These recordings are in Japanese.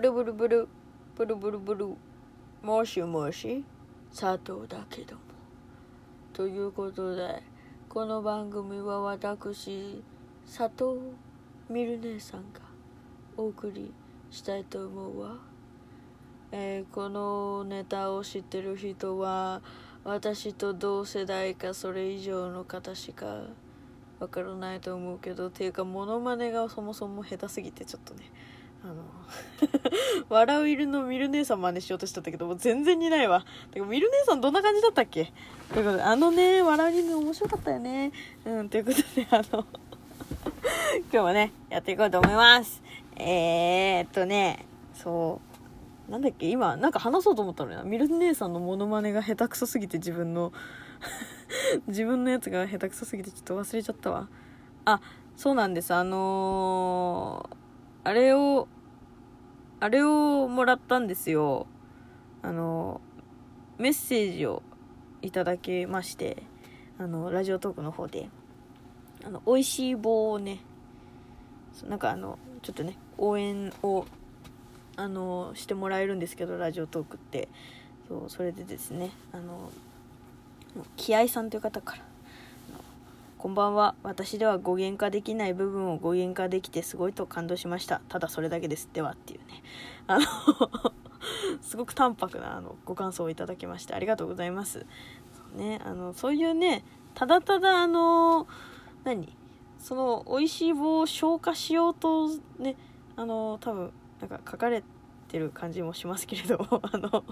ブルブルブルブルブルブルもしもし。佐藤だけど。もということでこの番組は私佐藤みる姉さんがお送りしたいと思うわ、えーこのネタを知ってる人は私と同世代かそれ以上の方しかわからないと思うけどっていうかモノマネがそもそも下手すぎてちょっとね。あの 笑ういるのミル姉さん真似しようとしたんだけどもう全然似ないわ。てかミル姉さんどんな感じだったっけ？ということであのね笑ういるの面白かったよね。うんということであの 今日もねやっていこうと思います。えー、っとねそうなんだっけ？今なんか話そうと思ったのよ。ミル姉さんのモノマネが下手くそすぎて自分の 自分のやつが下手くそすぎてちょっと忘れちゃったわ。あそうなんです。あのーあれをあれをもらったんですよ。あのメッセージをいただきましてあのラジオトークの方で。あの美味しい棒をねなんかあのちょっとね応援をあのしてもらえるんですけどラジオトークって。そうそれでですねあの気合さんという方からこんばんは。私では語源化できない部分を語源化できてすごいと感動しました。ただそれだけです。ではっていうね。あの すごく淡白なあのご感想をいただきましてありがとうございます。そう,、ね、あのそういうねただただあの何？その美味しい棒を消化しようとねあの多分なんか書かれてる感じもしますけれどもあの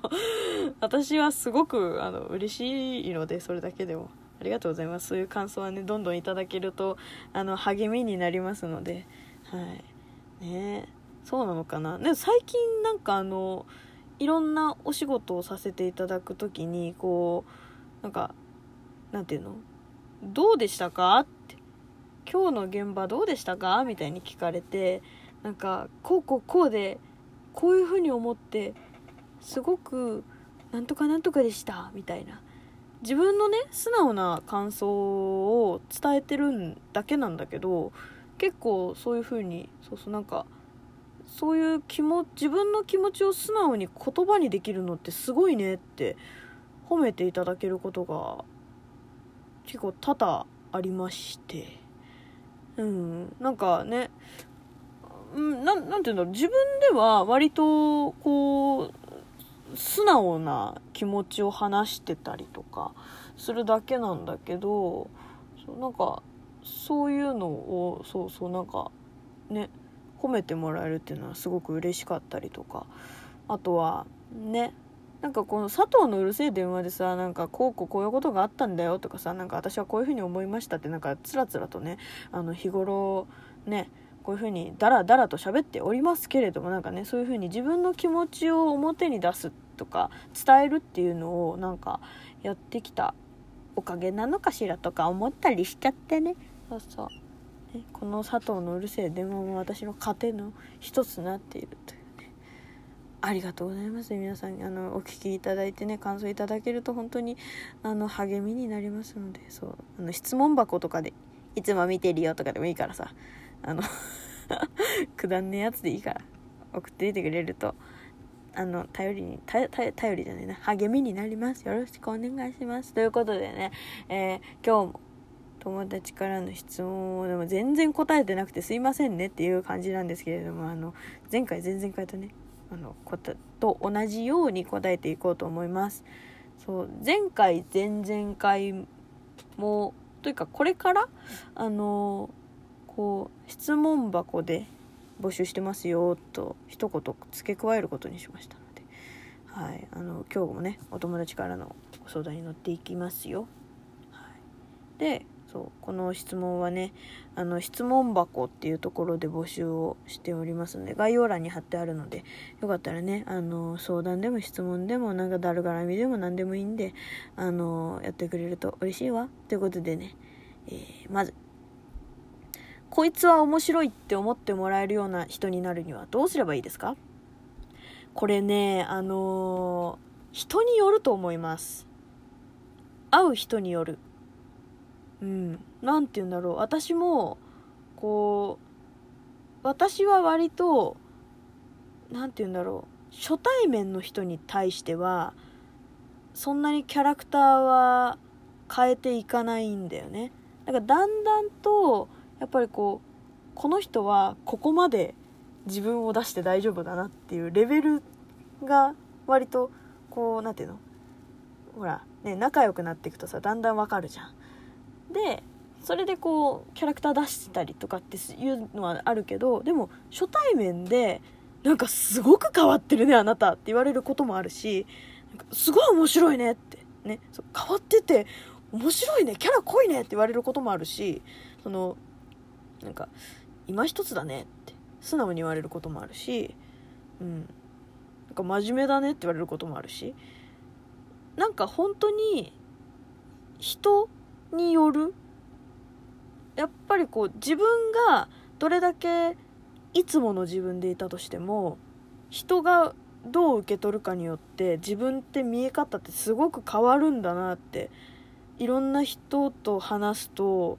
私はすごくあの嬉しいのでそれだけでも。ありがとうございます。そういう感想はねどんどんいただけるとあの励みになりますので。はい。ね。そうなのかな。でも最近なんかあのいろんなお仕事をさせていただく時にこうなんかなんていうの？どうでしたか？って。今日の現場どうでしたか？みたいに聞かれてなんかこうこうこうでこういうふうに思ってすごくなんとかなんとかでした。みたいな。自分のね素直な感想を伝えてるんだけなんだけど結構そういうふうにそうそうなんかそういう気持自分の気持ちを素直に言葉にできるのってすごいねって褒めていただけることが結構多々ありまして。うん。なんかねうんなんなんていうんだろう。自分では割とこう素直な気持ちを話してたりとかするだけなんだけどそうなんかそういうのをそうそうなんかね褒めてもらえるっていうのはすごく嬉しかったりとか。あとはねなんかこの佐藤のうるせえ電話でさなんかこうこうこういうことがあったんだよとかさなんか私はこういうふうに思いましたってなんかつらつらとねあの日頃ねこういうふうにダラダラと喋っておりますけれどもなんかねそういうふうに自分の気持ちを表に出すとか伝えるっていうのをなんかやってきたおかげなのかしらとか思ったりしちゃってね。そうそう、ね、この佐藤のうるせえ電話も私の糧の一つになっているというね。ありがとうございます皆さん。あのお聞きいただいてね感想いただけると本当にあの励みになりますのでそう。あの質問箱とかでいつも見てるよとかでもいいからさ。あの くだんねえやつでいいから送っていてくれるとあの頼りに頼りじゃないな励みになります。よろしくお願いします。ということでね、えー今日も友達からの質問をでも全然答えてなくてすいませんねっていう感じなんですけれどもあの前回前々回とねあのことと同じように答えていこうと思います。そう前回前々回もというかこれからあのこう質問箱で募集してますよと一言付け加えることにしましたので、はい、あの今日もねお友達からのご相談に乗っていきますよ。はい、でそうこの質問はねあの質問箱っていうところで募集をしておりますので概要欄に貼ってあるのでよかったらねあの相談でも質問でもなんかだるがらみでも何でもいいんであのやってくれると嬉しいわということでね、えーまずこいつは面白いって思ってもらえるような人になるにはどうすればいいですか？これねあのー人によると思います。会う人による。うん。何て言うんだろう。私もこう私は割と何て言うんだろう。初対面の人に対してはそんなにキャラクターは変えていかないんだよね。だからだんだんとやっぱりこうこの人はここまで自分を出して大丈夫だなっていうレベルが割とこう何て言うのほらね仲良くなっていくとさだんだんわかるじゃん。でそれでこうキャラクター出してたりとかっていうのはあるけどでも初対面でなんかすごく変わってるねあなたって言われることもあるしすごい面白いねってね変わってて面白いねキャラ濃いねって言われることもあるしそのなんか今一つだねって素直に言われることもあるしうん。なんか真面目だねって言われることもあるしなんか本当に人によるやっぱりこう自分がどれだけいつもの自分でいたとしても人がどう受け取るかによって自分って見え方ってすごく変わるんだなっていろんな人と話すと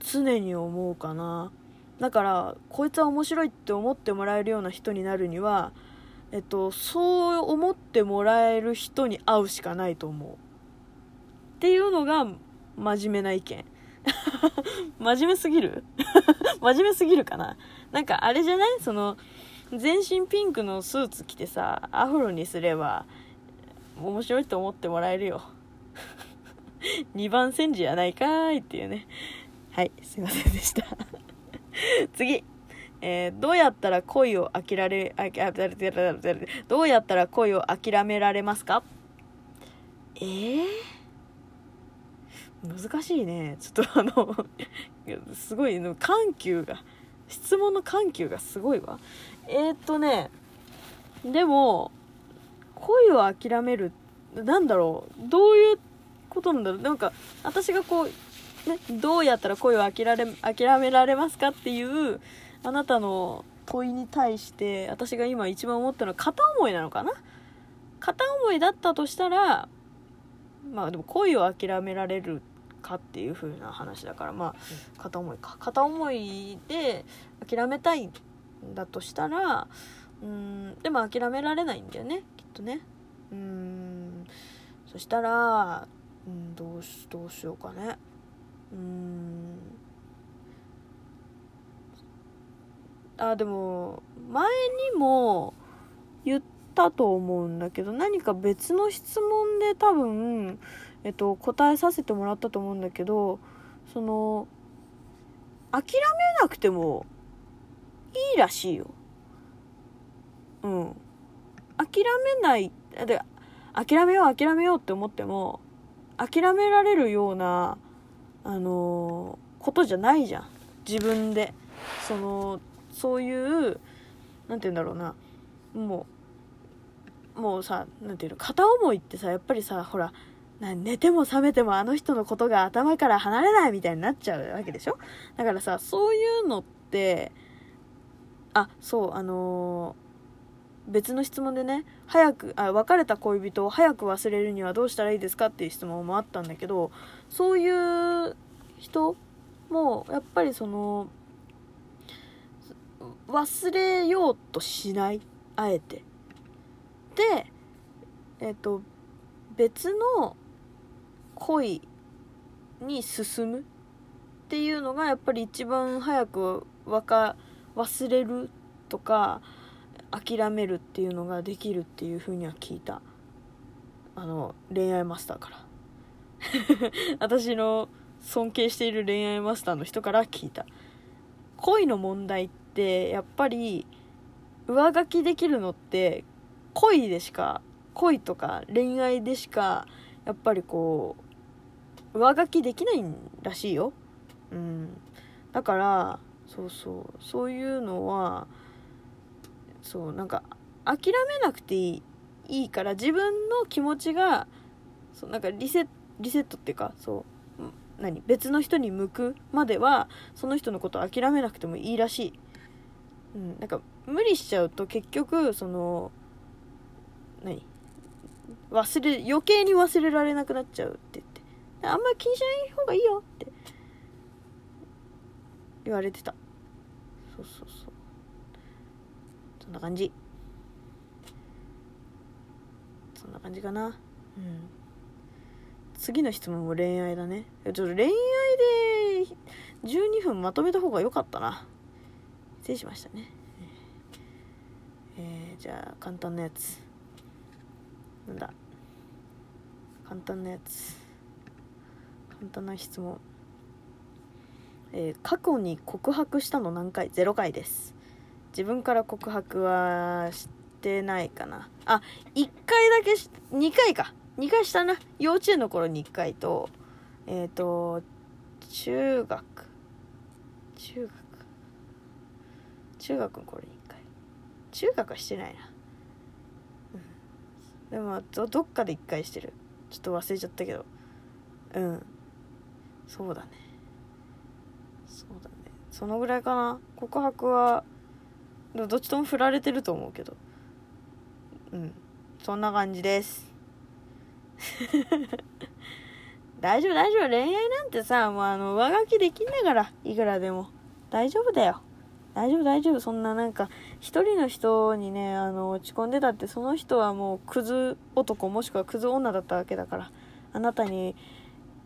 常に思うかな。だからこいつは面白いって思ってもらえるような人になるにはえっとそう思ってもらえる人に会うしかないと思う。っていうのが真面目な意見。真面目すぎる？真面目すぎるかな？なんかあれじゃない？その全身ピンクのスーツ着てさアフロにすれば面白いと思ってもらえるよ。2番煎じやないかーいっていうね。はいすいませんでした 次えー、どうやったら恋を諦め、あ、どうやったら恋を諦められますか？えー、難しいね。ちょっとあのすごい、緩急が、質問の緩急がすごいわ。えー、っとね、でも、恋を諦める、なんだろう、どういうことなんだろう。なんか、私がこう、ね、どうやったら恋を諦め諦められますかっていうあなたの問いに対して私が今一番思ったのは片思いなのかな？片思いだったとしたらまあでも恋を諦められるかっていう風な話だからまあ片思いか。片思いで諦めたいんだとしたらうんでも諦められないんだよねきっとね。うんそしたらうんどうしどうしようかね。うんあでも前にも言ったと思うんだけど何か別の質問で多分、えっと、答えさせてもらったと思うんだけどその諦めなくてもいいらしいよ。うん。諦めないで諦めよう諦めようって思っても諦められるようなあの、ことじゃないじゃん。自分で。そのそういう何て言うんだろうな。もうもうさ何て言うの片思いってさやっぱりさほら寝ても覚めてもあの人のことが頭から離れないみたいになっちゃうわけでしょ？だからさそういうのってあそうあのー、別の質問でね早くあ別れた恋人を早く忘れるにはどうしたらいいですかっていう質問もあったんだけどそういう人もやっぱりその忘れようとしないあえて。でえっ、ー、と別の恋に進むっていうのがやっぱり一番早くわか忘れるとか諦めるっていうのができるっていうふうには聞いた。あの恋愛マスターから。私の尊敬している恋愛マスターの人から聞いた。恋の問題ってやっぱり上書きできるのって恋でしか恋とか恋愛でしかやっぱりこう上書きできないらしいようんだからそうそうそういうのはそうなんか諦めなくていいいいから自分の気持ちがそうなんかリセリセットっていうかそう何別の人に向くまではその人のことを諦めなくてもいいらしい。うん、なんか無理しちゃうと結局その何忘れ余計に忘れられなくなっちゃうって言って。あんまり気にしない方がいいよって。言われてた。そうそうそう。そんな感じ。そんな感じかな。うん。次の質問も恋愛だね。ちょっと恋愛で12分まとめた方が良かったな。失礼しましたね。えー、じゃあ簡単なやつ。なんだ。簡単なやつ。簡単な質問。えー、過去に告白したの何回 ?0 回です。自分から告白はしてないかな。あ1回だけし2回か。2回したな。幼稚園の頃に1回とえっ、ー、と中学。中学。中学の頃に1回。中学はしてないな。うん。でもどどっかで1回してる。ちょっと忘れちゃったけど。うん。そうだね。そうだね。そのぐらいかな。告白はどっちとも振られてると思うけど。うん。そんな感じです。大丈夫大丈夫。恋愛なんてさもうあの上書きできんだからいくらでも。大丈夫だよ。大丈夫大丈夫。そんななんか一人の人にねあの落ち込んでたってその人はもうクズ男もしくはクズ女だったわけだからあなたに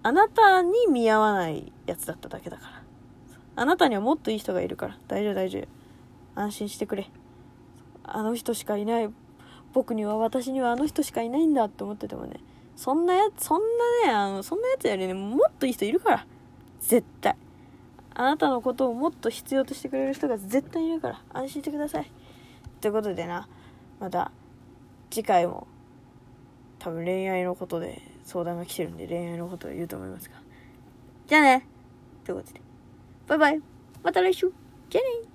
あなたに見合わないやつだっただけだから。あなたにはもっといい人がいるから。大丈夫大丈夫。安心してくれ。あの人しかいない。僕には私にはあの人しかいないんだって思っててもねそんなやつそんなねあのそんなやつよりねもっといい人いるから。絶対。あなたのことをもっと必要としてくれる人が絶対いるから。安心してください。ということでな。また次回も多分恋愛のことで相談が来てるんで恋愛のことを言うと思いますが。じゃあね。ということで。バイバイ。また来週。じゃあね。